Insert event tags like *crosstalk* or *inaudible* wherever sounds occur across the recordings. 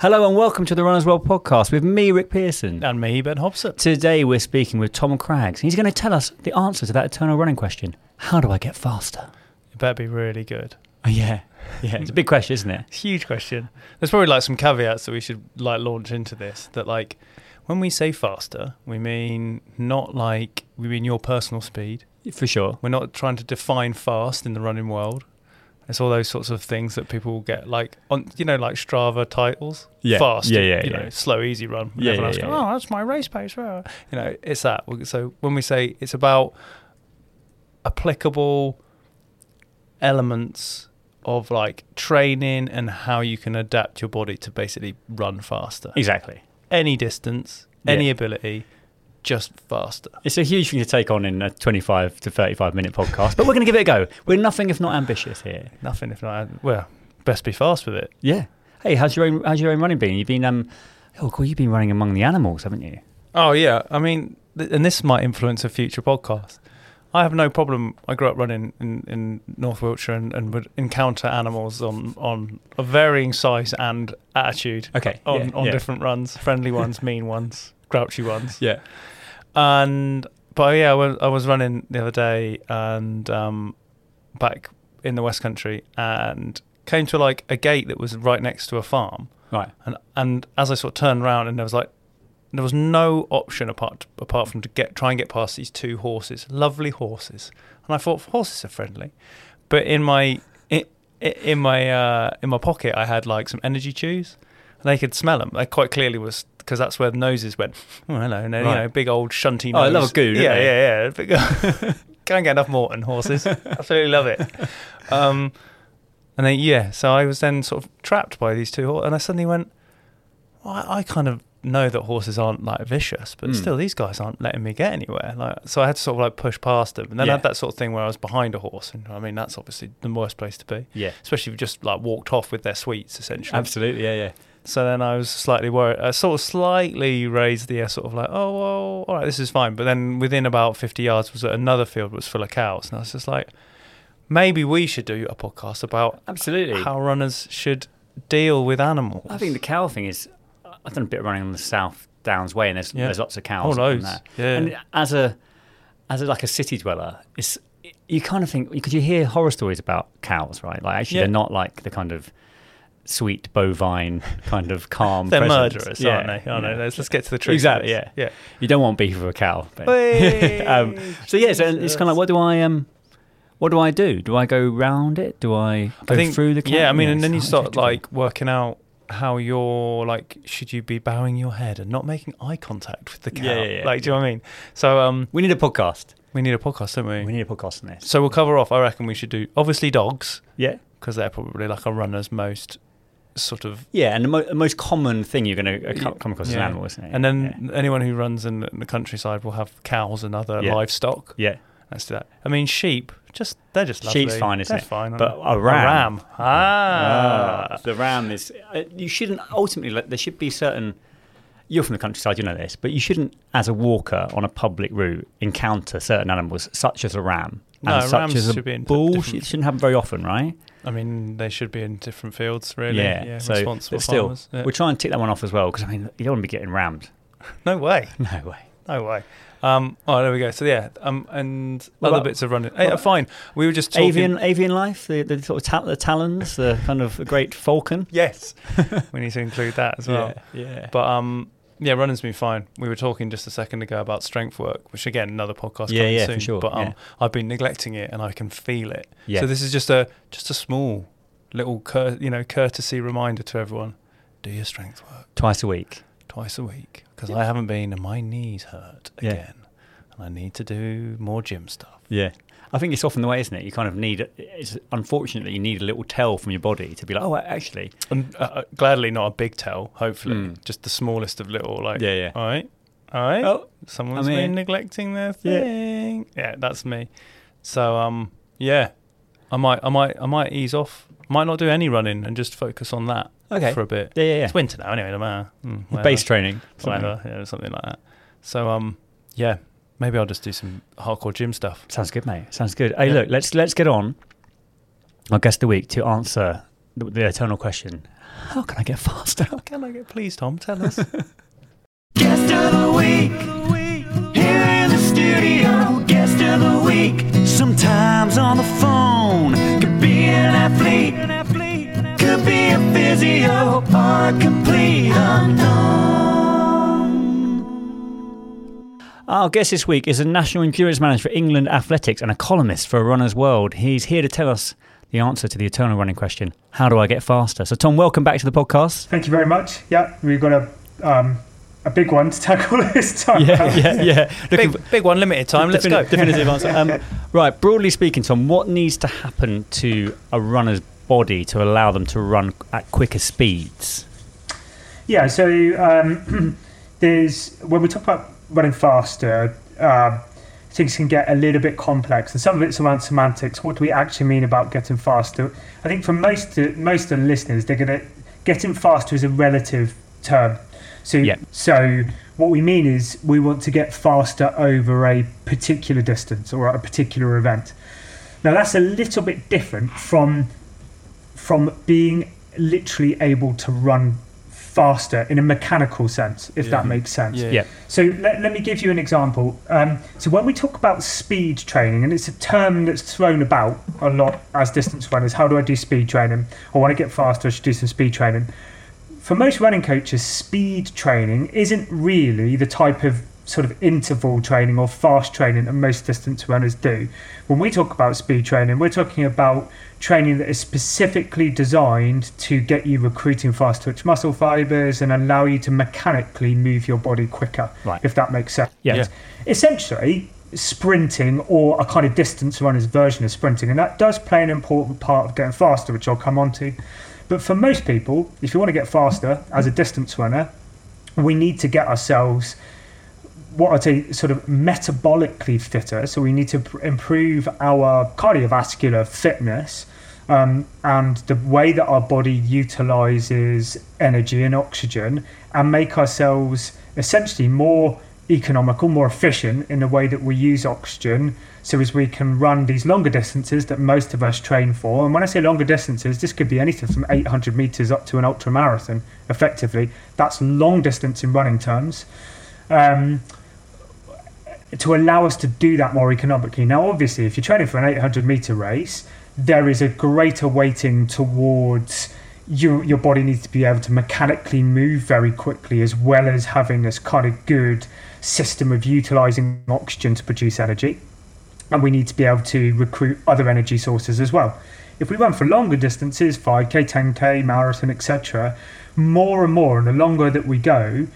Hello and welcome to the Runners World podcast with me, Rick Pearson. And me, Ben Hobson. Today we're speaking with Tom Craggs. He's going to tell us the answer to that eternal running question. How do I get faster? It better be really good. Oh, yeah. Yeah, it's a big question, isn't it? *laughs* Huge question. There's probably like some caveats that we should like launch into this. That like when we say faster, we mean not like we mean your personal speed. For sure. We're not trying to define fast in the running world. It's all those sorts of things that people get like on, you know, like Strava titles. Yeah. Fast. Yeah, yeah, You yeah. know, slow, easy run. Yeah, Everyone yeah, else yeah, goes. Oh, that's my race pace. rah." You know, it's that. So when we say it's about applicable elements of like training and how you can adapt your body to basically run faster. Exactly. Any distance, any ability, just faster. It's a huge thing to take on in a 25 to 35 minute podcast, but we're going to give it a go. We're nothing if not ambitious here. Nothing if not. Well, best be fast with it. Yeah. Hey, how's your own, how's your own running been? You've been, um, oh, cool, you've been running among the animals, haven't you? Oh yeah, I mean, th- and this might influence a future podcast. I have no problem. I grew up running in, in North Wiltshire and, and would encounter animals on, on a varying size and attitude. Okay, On, yeah, on yeah. different runs, friendly ones, mean ones, grouchy ones. Yeah. And but yeah, I was, I was running the other day and um, back in the West Country and came to like a gate that was right next to a farm. Right. And and as I sort of turned around and there was like there was no option apart apart from to get try and get past these two horses, lovely horses. And I thought horses are friendly, but in my in, in my uh, in my pocket I had like some energy chews, and they could smell them. They quite clearly was because that's where the noses went. Oh hello, and then, you know, big old shunty. Oh, I love a goon, Yeah, yeah, yeah. Big- *laughs* Can't get enough Morton horses. *laughs* Absolutely love it. Um, and then yeah, so I was then sort of trapped by these two horses, and I suddenly went, well, I, I kind of know that horses aren't like vicious, but Mm. still these guys aren't letting me get anywhere. Like, so I had to sort of like push past them, and then Yeah. I had that sort of thing where I was behind a horse, and I mean that's obviously the worst place to be, Yeah. especially if you just like walked off with their sweets essentially. Absolutely. Yeah, yeah. So then I was slightly worried. I sort of slightly raised the air, sort of like, oh, well, all right, this is fine. But then within about 50 yards was another field that was full of cows. And I was just like, maybe we should do a podcast about Absolutely. how runners should deal with animals. I think the cow thing is. I've done a bit of running on the South Downs Way, and there's Yeah. there's lots of cows. Oh, loads. there. Yeah. And as a as a, like a city dweller, it's you kind of think because you hear horror stories about cows, right? Like actually, Yeah. they're not like the kind of sweet bovine kind of calm. *laughs* They're murderers, Yeah, aren't they? Aren't you they? Let's, let's get to the truth. Exactly. Yeah. Yeah. You don't want beef with a cow. *laughs* Um, so yeah, so it's kind of like, what do I um, what do I do? Do I go round it? Do I go I think, through the? Cow? Yeah, I mean, and then you start like working out how you're like, should you be bowing your head and not making eye contact with the cow? Yeah, yeah, yeah. Like, do you know what I mean? So, um, we need a podcast. we need a podcast, don't we? We need a podcast on this. So we'll cover off. I reckon we should do obviously dogs Yeah. because they're probably like a runner's most sort of. Yeah, and the, mo- the most common thing you're going to uh, come across is an animal, isn't it? And then anyone who runs in, in the countryside will have cows and other Yeah. livestock. yeah, Let's do that. I mean, sheep. Just they're just lovely. Sheep's fine, isn't they're it? Fine, But a ram. A ram. Ah. Ah, the ram is. Uh, you shouldn't ultimately. Like, there should be certain. You're from the countryside, you know this, but you shouldn't, as a walker on a public route, encounter certain animals such as a ram No, and such rams as a should be in bull. different- It shouldn't happen very often, right? I mean, they should be in different fields, really. Yeah. so, responsible still, farmers. Yeah. we'll try and tick that one off as well because I mean, you don't want to be getting rammed. *laughs* no way. *laughs* No way. No way. Um, oh, there we go. So yeah, um, and What other bits of running. Hey, fine. We were just talking. Avian, avian life, the, the sort of ta- the talons, the kind of the great falcon. Yes, *laughs* we need to include that as well. yeah. But um, yeah, running's been fine. We were talking just a second ago about strength work, which again, another podcast. Yeah, coming yeah, for soon. sure, But um, yeah. I've been neglecting it, and I can feel it. Yeah. So this is just a just a small little cur- you know courtesy reminder to everyone: do your strength work Twice a week. twice a week because I haven't been, and my knees hurt Yeah. again, and I need to do more gym stuff. Yeah. I think it's often the way, isn't it? You kind of need, it's unfortunately, you need a little tell from your body to be like, oh, actually, And uh, uh, gladly not a big tell, hopefully, Mm. just the smallest of little like. Yeah, yeah. All right, all right. Oh, Someone's I'm been neglecting their thing. Yeah. that's me. So um, yeah, I might, I might, I might ease off. Might not do any running and just focus on that Okay. for a bit. yeah, yeah, yeah. It's winter now, anyway. No matter. Mm. Base training. whatever, yeah, something like that. So um, yeah, maybe I'll just do some hardcore gym stuff. Sounds good, mate. Sounds good. Hey, Yeah. look, let's let's get on. Our guest of the week to answer the, the eternal question: How can I get faster? How can I get please, Tom? Tell us. *laughs* Guest of the week, here in the studio. Guest of the week, sometimes on the phone. Could be an athlete, could be a physio, or a complete Our guest this week is a national endurance manager for England Athletics and a columnist for Runner's World. He's here to tell us the answer to the eternal running question: How do I get faster? So, Tom, welcome back to the podcast. Thank you very much. Yeah, we've got a um, a big one to tackle *laughs* this time. Yeah, yeah, yeah. *laughs* Looking big, big one, limited time. Let's go. Definitive answer. Um, *laughs* right, broadly speaking, Tom, what needs to happen to a runner's body to allow them to run at quicker speeds? Yeah, so um, *clears throat* there's when we talk about running faster, um, things can get a little bit complex, and some of it's around semantics. What do we actually mean about getting faster? I think for most most of the listeners, they're gonna getting faster is a relative term. So Yeah. so what we mean is we want to get faster over a particular distance or at a particular event. Now that's a little bit different from from being literally able to run faster in a mechanical sense, if that makes sense. Yeah. Yeah. So let, let me give you an example. Um, so when we talk about speed training, and it's a term that's thrown about a lot as distance runners, how do I do speed training? I want to get faster, I should do some speed training. For most running coaches, speed training isn't really the type of sort of interval training or fast training that most distance runners do. When we talk about speed training, we're talking about training that is specifically designed to get you recruiting fast twitch muscle fibers and allow you to mechanically move your body quicker, Right. if that makes sense. Yeah. Yeah. Essentially, sprinting or a kind of distance runner's version of sprinting, and that does play an important part of getting faster, which I'll come on to. But for most people, if you want to get faster as a distance runner, we need to get ourselves what I'd say sort of metabolically fitter. So we need to pr- improve our cardiovascular fitness um, and the way that our body utilizes energy and oxygen and make ourselves essentially more economical, more efficient in the way that we use oxygen so as we can run these longer distances that most of us train for. And when I say longer distances, this could be anything from 800 meters up to an ultra marathon effectively. That's long distance in running terms. Um, to allow us to do that more economically. Now, obviously, if you're training for an 800 meter race, there is a greater weighting towards your your body needs to be able to mechanically move very quickly, as well as having this kind of good system of utilizing oxygen to produce energy. And we need to be able to recruit other energy sources as well. If we run for longer distances, 5k, 10k, marathon, etc., more and more, and the longer that we go,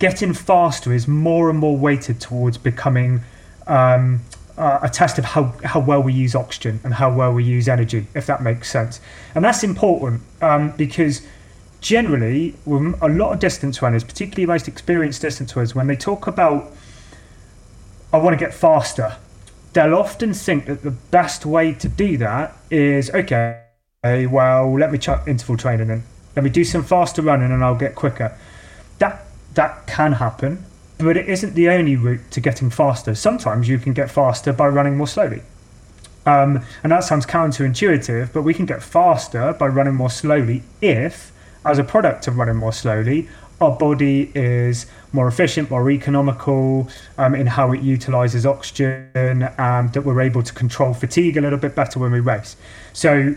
getting faster is more and more weighted towards becoming um, uh, a test of how, how well we use oxygen and how well we use energy, if that makes sense. And that's important um, because generally, a lot of distance runners, particularly most experienced distance runners, when they talk about, I want to get faster, they'll often think that the best way to do that is, okay, well, let me chuck interval training in. Let me do some faster running and I'll get quicker. That that can happen, but it isn't the only route to getting faster. Sometimes you can get faster by running more slowly. Um, and that sounds counterintuitive, but we can get faster by running more slowly if, as a product of running more slowly, our body is more efficient, more economical um, in how it utilizes oxygen, and that we're able to control fatigue a little bit better when we race. So,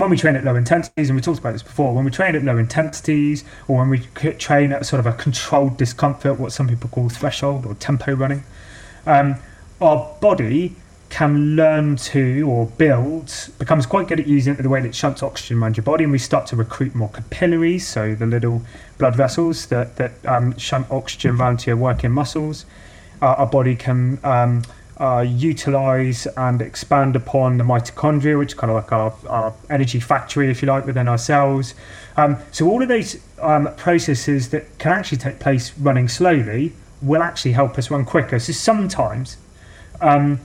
when we train at low intensities, and we talked about this before, when we train at low intensities or when we train at sort of a controlled discomfort, what some people call threshold or tempo running, um, our body can learn to or build, becomes quite good at using it the way that it shunts oxygen around your body, and we start to recruit more capillaries, so the little blood vessels that, that um, shunt oxygen around to your working muscles. Uh, our body can um, uh, utilize and expand upon the mitochondria, which is kind of like our, our energy factory, if you like, within our cells. Um, so all of those um, processes that can actually take place running slowly will actually help us run quicker. So sometimes um,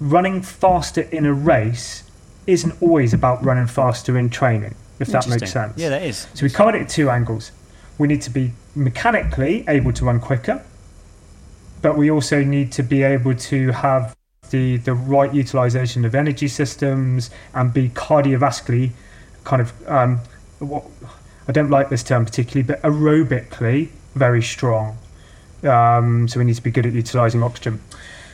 running faster in a race isn't always about running faster in training, if that makes sense. Yeah, that is. So we come at it at two angles. We need to be mechanically able to run quicker, but we also need to be able to have the, the right utilization of energy systems and be cardiovascularly kind of, um, what, I don't like this term particularly, but aerobically very strong. Um, so we need to be good at utilizing oxygen.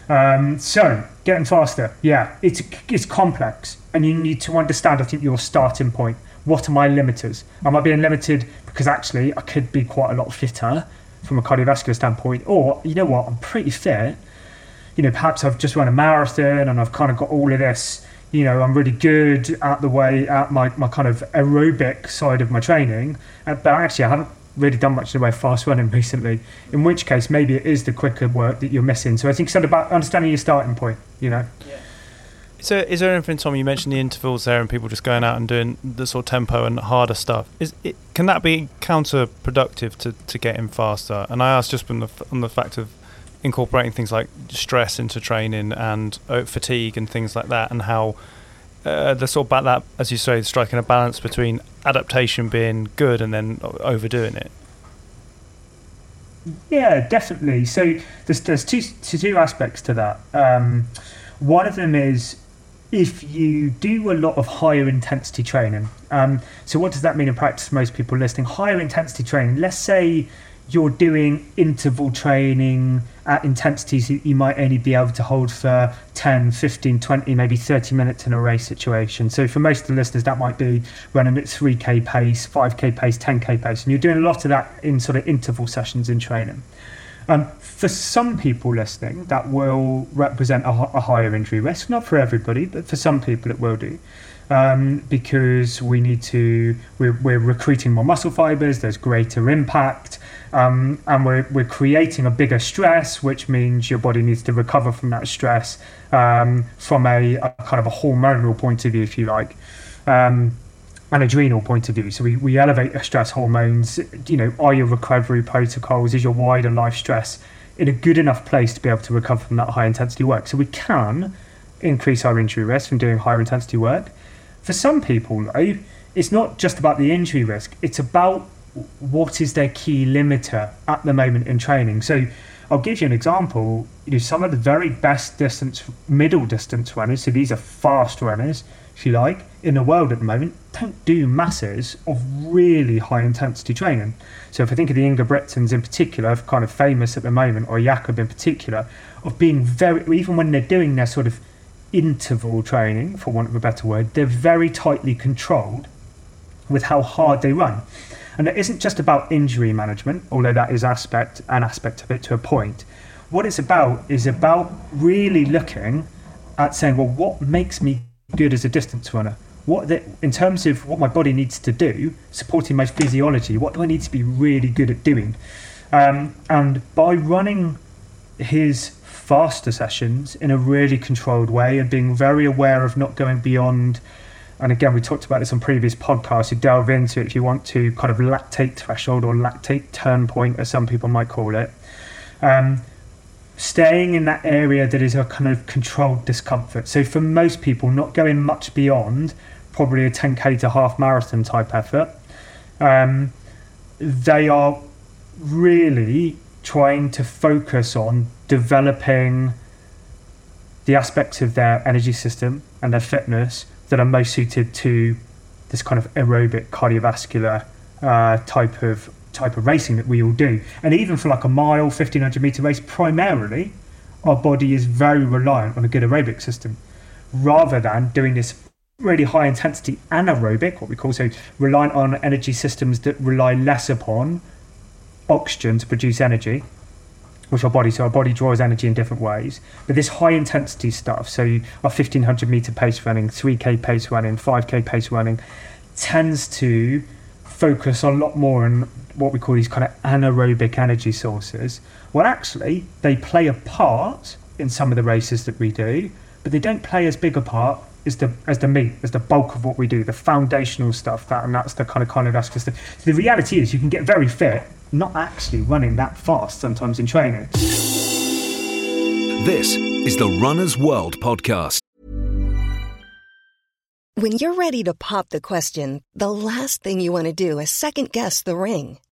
Um, so getting faster, yeah, it's it's complex, and you need to understand. I think your starting point. What are my limiters? Am I being limited because actually I could be quite a lot fitter from a cardiovascular standpoint, or you know what, I'm pretty fit. You know, perhaps I've just run a marathon and I've kind of got all of this. You know, I'm really good at the way at my, my kind of aerobic side of my training, uh, but actually I haven't really done much in the way of fast running *laughs* recently. In which case, maybe it is the quicker work that you're missing. So I think it's about understanding your starting point. You know. Is there, is there anything, Tom? You mentioned the intervals there, and people just going out and doing the sort of tempo and harder stuff. Is it, can that be counterproductive to, to getting faster? And I asked just from the on the fact of incorporating things like stress into training and uh, fatigue and things like that, and how uh, the sort of that, as you say, striking a balance between adaptation being good and then overdoing it. Yeah, definitely. So there's there's two two aspects to that. Um, one of them is if you do a lot of higher intensity training. Um, so what does that mean in practice? Most people listening, higher intensity training. Let's say you're doing interval training at intensities that you might only be able to hold for 10, 15, 20, maybe 30 minutes in a race situation. So for most of the listeners, that might be running at 3k pace, 5k pace, 10k pace, and you're doing a lot of that in sort of interval sessions in training. Um, for some people listening, that will represent a, a higher injury risk. Not for everybody, but for some people, it will do. Um, because we need to, we're, we're recruiting more muscle fibers, there's greater impact, um, and we're, we're creating a bigger stress, which means your body needs to recover from that stress um, from a, a kind of a hormonal point of view, if you like. Um, an adrenal point of view. So we, we elevate the stress hormones. You know, are your recovery protocols, is your wider life stress in a good enough place to be able to recover from that high intensity work? So we can increase our injury risk from doing higher intensity work. For some people, though, it's not just about the injury risk, it's about what is their key limiter at the moment in training. So I'll give you an example. You know, some of the very best distance, middle distance runners, so these are fast runners, if you like, in the world at the moment, don't do masses of really high intensity training. So if I think of the Ingebrigtsens in particular, kind of famous at the moment, or Jakob in particular, of being very, even when they're doing their sort of interval training, for want of a better word, they're very tightly controlled with how hard they run. And it isn't just about injury management, although that is aspect an aspect of it to a point. What it's about is about really looking at saying, well, what makes me good as a distance runner? What the, in terms of what my body needs to do, supporting my physiology, what do I need to be really good at doing? Um, and by running his faster sessions in a really controlled way and being very aware of not going beyond and again we talked about this on previous podcasts you delve into it if you want to kind of lactate threshold or lactate turn point as some people might call it um, staying in that area that is a kind of controlled discomfort. So for most people not going much beyond probably a 10k to half marathon type effort um, they are really trying to focus on developing the aspects of their energy system and their fitness that are most suited to this kind of aerobic cardiovascular uh, type of type of racing that we all do. And even for like a mile, 1500 meter race, primarily our body is very reliant on a good aerobic system rather than doing this really high intensity anaerobic, what we call so reliant on energy systems that rely less upon oxygen to produce energy, which our body, so our body draws energy in different ways. But this high intensity stuff, so our 1500 meter pace running, 3k pace running, 5k pace running, tends to focus a lot more on what we call these kind of anaerobic energy sources. Well, actually, they play a part in some of the races that we do, but they don't play as big a part as the as the meat, as the bulk of what we do, the foundational stuff. That and that's the kind of cardiovascular stuff. So The reality is, you can get very fit, not actually running that fast sometimes in training. This is the Runner's World podcast. When you're ready to pop the question, the last thing you want to do is second guess the ring.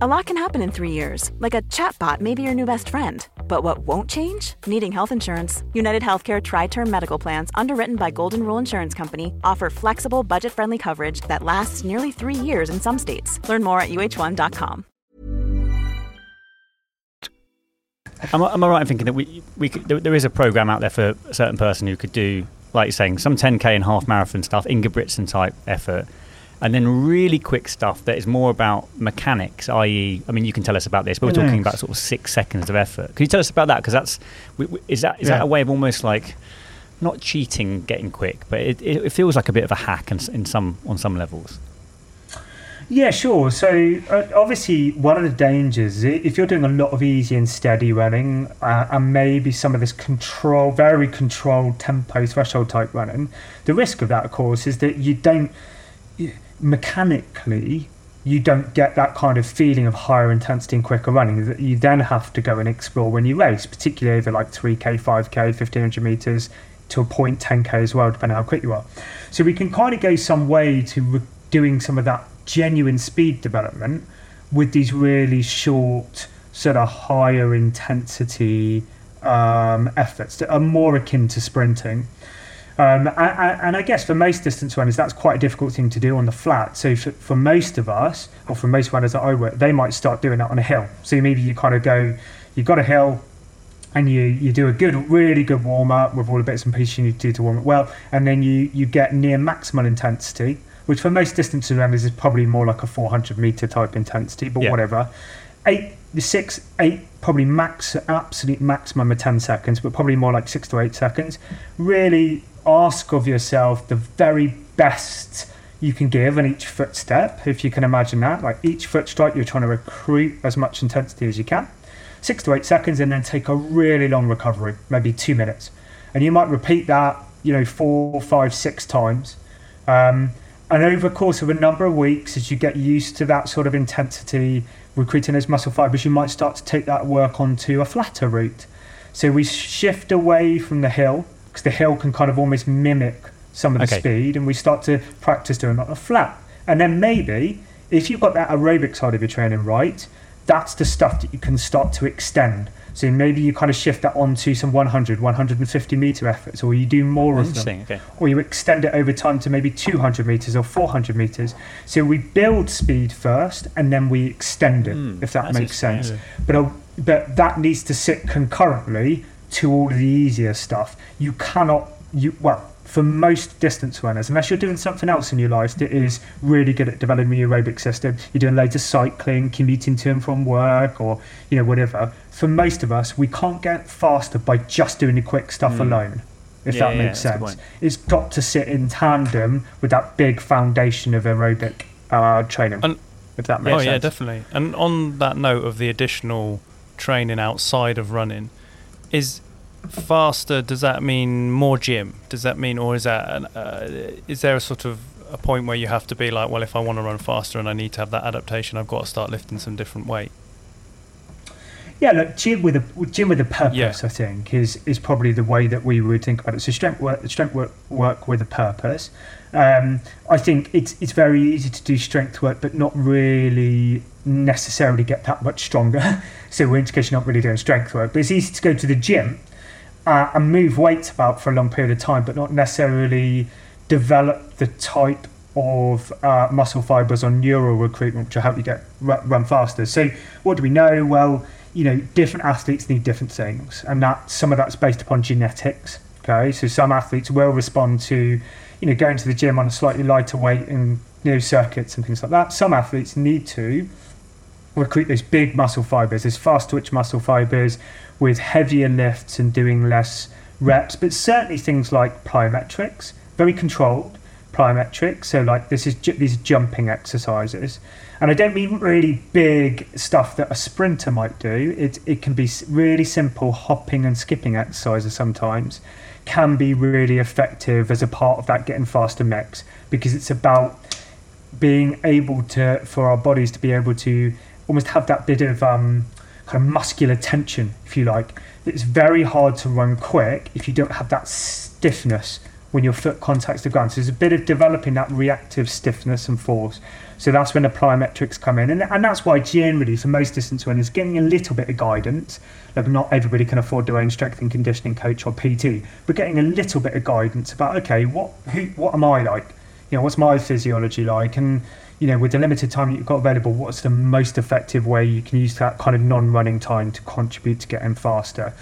A lot can happen in three years, like a chatbot may be your new best friend. But what won't change? Needing health insurance. United Healthcare Tri Term Medical Plans, underwritten by Golden Rule Insurance Company, offer flexible, budget friendly coverage that lasts nearly three years in some states. Learn more at uhone.com. Am I, am I right in thinking that we, we could, there, there is a program out there for a certain person who could do, like you're saying, some 10k and half marathon stuff, Ingebrigtsen type effort, and then really quick stuff that is more about mechanics, i.e., I mean, you can tell us about this, but we're talking about sort of six seconds of effort. Can you tell us about that? Because that's we, we- is that is Yeah. that a way of almost like not cheating, getting quick, but it, it, it feels like a bit of a hack in, in some on some levels. Yeah, sure. So uh, obviously, one of the dangers if you're doing a lot of easy and steady running, uh, and maybe some of this control, very controlled tempo threshold type running, the risk of that, of course, is that you don't mechanically you don't get that kind of feeling of higher intensity and quicker running that you then have to go and explore when you race, particularly over like 3k, 5k, 1500 meters to a point 10k as well, depending on how quick you are. So we can kind of go some way to re- doing some of that genuine speed development with these really short, sort of higher intensity um, efforts that are more akin to sprinting. Um, and, and I guess for most distance runners, that's quite a difficult thing to do on the flat. So for, for most of us, or for most runners that I work, they might start doing that on a hill. So maybe you kind of go, you've got a hill, and you, you do a good, really good warm up with all the bits and pieces you need to do to warm it well, and then you, you get near maximal intensity, which for most distance runners is probably more like a 400 meter type intensity, but Yeah. whatever. Eight, six, eight, probably max, absolute maximum of 10 seconds, but probably more like six to eight seconds. Really ask of yourself the very best you can give in each footstep, if you can imagine that. Like each foot strike, you're trying to recruit as much intensity as you can six to eight seconds and then take a really long recovery, maybe two minutes. And you might repeat that, you know, four, five, six times. Um, and over the course of a number of weeks, as you get used to that sort of intensity, recruiting those muscle fibers, you might start to take that work onto a flatter route. So we shift away from the hill, because the hill can kind of almost mimic some of the Okay. speed, and we start to practice doing on a flat. And then maybe, if you've got that aerobic side of your training right, that's the stuff that you can start to extend. So maybe you kind of shift that onto some 100, 150 meter efforts, or you do more of them. Okay. or you extend it over time to maybe 200 meters or 400 meters. So we build speed first and then we extend it, Hmm, if that makes sense. But uh, but that needs to sit concurrently to all of the easier stuff. You cannot you well for most distance runners, unless you're doing something else in your life that is really good at developing your aerobic system, you're doing loads of cycling, commuting to and from work, or you know whatever. For most of us, we can't get faster by just doing the quick stuff Mm. alone. If Yeah, that yeah, makes sense, it's got to sit in tandem with that big foundation of aerobic uh, training. And- if that makes oh sense. yeah, definitely. And on that note of the additional training outside of running, is faster? Does that mean more gym? Does that mean, or is that an, uh, is there a sort of a point where you have to be like, well, if I want to run faster and I need to have that adaptation, I've got to start lifting some different weight. Yeah, look, gym with a gym with a purpose, Yeah. I think, is is probably the way that we would think about it. So strength work, strength work, work with a purpose. Um, I think it's it's very easy to do strength work, but not really necessarily get that much stronger. *laughs* so in case you're not really doing strength work, but it's easy to go to the gym uh, and move weights about for a long period of time, but not necessarily develop the type of uh, muscle fibers or neural recruitment to help you get ru- run faster. So what do we know? Well, you know, different athletes need different things, and that some of that's based upon genetics. Okay, so some athletes will respond to, you know, going to the gym on a slightly lighter weight and you know circuits and things like that. Some athletes need to recruit those big muscle fibers, those fast twitch muscle fibers with heavier lifts and doing less reps, but certainly things like plyometrics, very controlled plyometrics. So like this is ju- these jumping exercises, and I don't mean really big stuff that a sprinter might do. It it can be really simple hopping and skipping exercises sometimes can be really effective as a part of that getting faster mix because it's about being able to for our bodies to be able to almost have that bit of um, kind of muscular tension, if you like. It's very hard to run quick if you don't have that stiffness when your foot contacts the ground. So there's a bit of developing that reactive stiffness and force. So that's when the plyometrics come in, and, and that's why generally for most distance runners, getting a little bit of guidance. Like not everybody can afford their own strength and conditioning coach or PT, but getting a little bit of guidance about okay, what who what am I like? you know, what's my physiology like? And, you know, with the limited time you've got available, what's the most effective way you can use that kind of non running time to contribute to getting faster?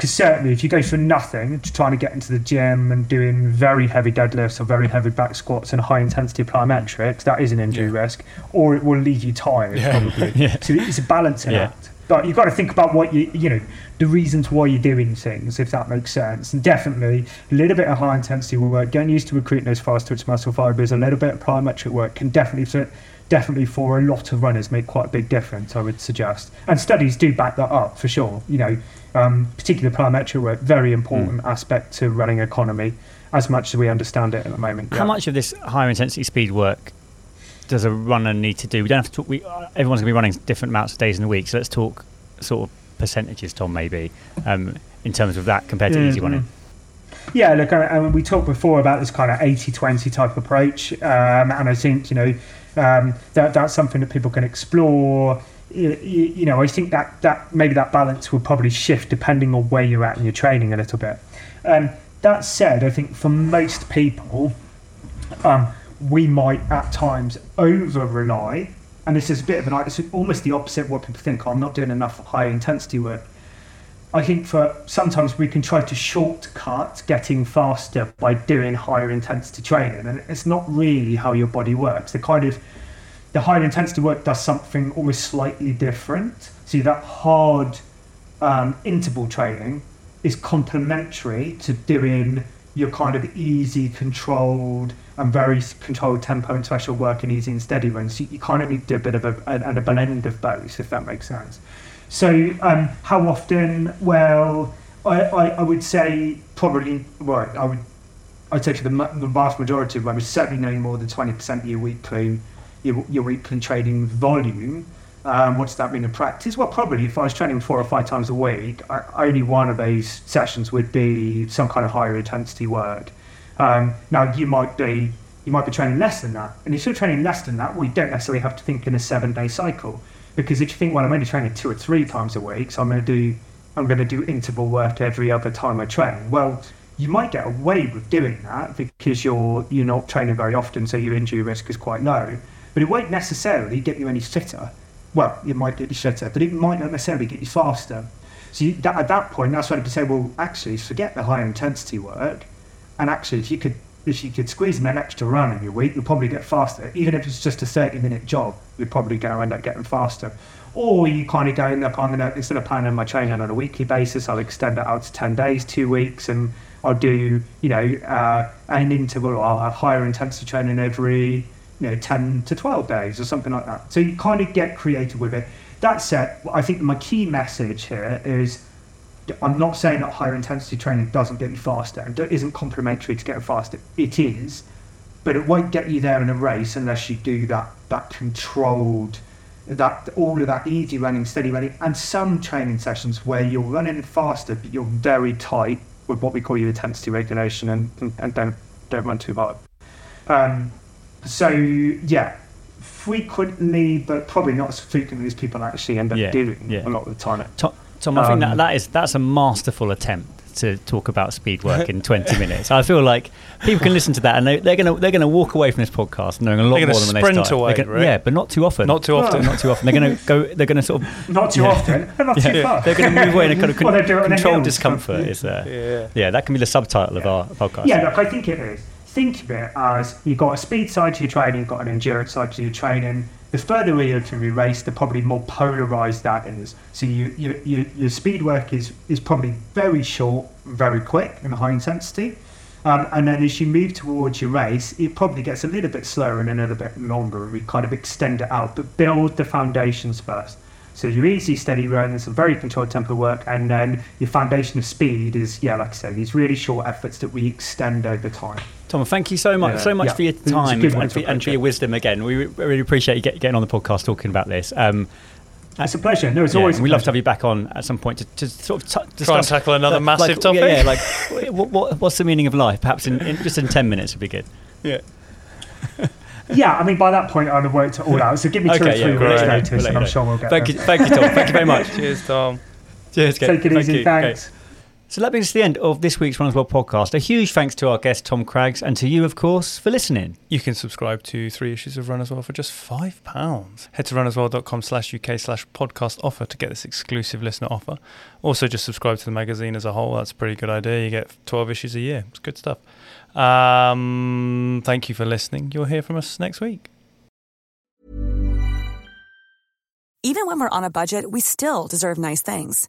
Because certainly, if you go for nothing, to trying to get into the gym and doing very heavy deadlifts or very heavy back squats and high intensity plyometrics, that is an injury risk, or it will leave you tired, Yeah. probably. *laughs* Yeah. So it's a balancing Yeah. act. But you've got to think about what you, you know, the reasons why you're doing things, if that makes sense. And definitely a little bit of high intensity work, getting used to recruiting those fast twitch muscle fibers, a little bit of plyometric work can definitely, so definitely for a lot of runners make quite a big difference, I would suggest. And studies do back that up for sure. You know, um, particularly plyometric work, very important aspect to running economy, as much as we understand it at the moment. How Yeah. much of this higher intensity speed work does a runner need to do? We don't have to talk. We, everyone's going to be running different amounts of days in the week, so let's talk sort of percentages, Tom, maybe um, in terms of that compared to easy Mhm. running. Yeah, look, I, I mean, we talked before about this kind of 80 20 type approach, um, and I think, you know, um, that that's something that people can explore. You, you know, I think that, that maybe that balance will probably shift depending on where you're at in your training a little bit. Um, that said, I think for most people, um, we might at times over rely, and this is a bit of an it's almost the opposite of what people think. "Oh, I'm not doing enough high intensity work. I think for sometimes we can try to shortcut getting faster by doing higher intensity training, and it's not really how your body works. The kind of the higher intensity work does something almost slightly different. So that hard um, interval training is complementary to doing your kind of easy, controlled, and very controlled tempo and threshold work and easy and steady runs. So you kind of need to do a bit of a, a, a blend of both, if that makes sense. So um, how often? Well, I, I, I would say probably. Well, I would. I'd say for the, the vast majority of runners, certainly no more than twenty percent of your weekly your, your weekly training volume. Um, what does that mean in practice? Well, probably if I was training four or five times a week, I, only one of those sessions would be some kind of higher intensity work. Um, now you might be you might be training less than that, and if you're training less than that, well, you don't necessarily have to think in a seven day cycle. Because if you think, well, I'm only training two or three times a week, so I'm going to do I'm going to do interval work every other time I train. Well, you might get away with doing that because you're you're not training very often, so your injury risk is quite low. But it won't necessarily get you any fitter. Well, it might get you fitter, but it might not necessarily get you faster. So you, that, at that point, that's when you say, well, actually, forget the high intensity work And actually, if you could if you could squeeze in an extra run in your week, you'll probably get faster. Even if it's just a 30 minute job, you're probably to end up getting faster. Or you kind of go in there, I'm going to, instead of planning my training on a weekly basis, I'll extend it out to 10 days, two weeks, and I'll do, you know, uh, an interval, I'll have higher intensity training every, you know, 10 to 12 days or something like that. So you kind of get creative with it. That said, I think my key message here is I'm not saying that higher intensity training doesn't get you faster and isn't complementary to getting faster. It is, but it won't get you there in a race unless you do that that controlled, that all of that easy running, steady running, and some training sessions where you're running faster but you're very tight with what we call your intensity regulation and and don't don't run too hard. Um, so yeah, frequently, but probably not as frequently as people actually end up Yeah, doing yeah. a lot of the time. Tom I think Um, that, that is that's a masterful attempt to talk about speed work in *laughs* 20 minutes. I feel like people can listen to that and they, they're going to they're going to walk away from this podcast knowing a lot more than when sprint they started. away, gonna- right? Yeah, but not too often. Not too often. *laughs* not too often. They're going to go. They're going to sort of *laughs* Not too Yeah. often, not too Yeah. far. They're going to move away in a kind of Well, they do it con- on controlled discomfort. Is there? Yeah. Yeah, that can be the subtitle of our podcast. Yeah, look, I think it is. Think of it as you've got a speed side to your training, you've got an endurance side to your training. The further you to your race, the probably more polarized that is. So you, you, you, your speed work is, is probably very short, very quick, and high intensity. Um, and then as you move towards your race, it probably gets a little bit slower and a little bit longer. and We kind of extend it out, but build the foundations first. So your easy, steady run, some very controlled tempo work, and then your foundation of speed is, yeah, like I said, these really short efforts that we extend over time. Tom, thank you so much, Yeah. so much Yeah. for your time and for, and for your wisdom again. We really appreciate you get, getting on the podcast talking about this. Um, It's a pleasure. No, it's yeah, always. we'd love to have you back on at some point to, to sort of t- Try and tackle another like- massive like, topic. Yeah, yeah like *laughs* what, what, what's the meaning of life? Perhaps in, in just in ten minutes would be good. Yeah. *laughs* Yeah, I mean, by that point, I'd have worked it all out. So give me two Okay, or three yeah, weeks we'll let you know. notice, We'll and I'm sure we'll get Thank there. you, thank you, Tom. Thank you very much. *laughs* Cheers, Tom. Cheers, Kate. Take it Thank easy. you. Thanks. Okay. So that brings us to the end of this week's Runners World podcast. A huge thanks to our guest Tom Craggs and to you, of course, for listening. You can subscribe to three issues of Runner's World for just £5. Head to runnersworld.com slash UK slash podcast offer to get this exclusive listener offer. Also, just subscribe to the magazine as a whole. That's a pretty good idea. You get 12 issues a year. It's good stuff. Um, thank you for listening. You'll hear from us next week. Even when we're on a budget, we still deserve nice things.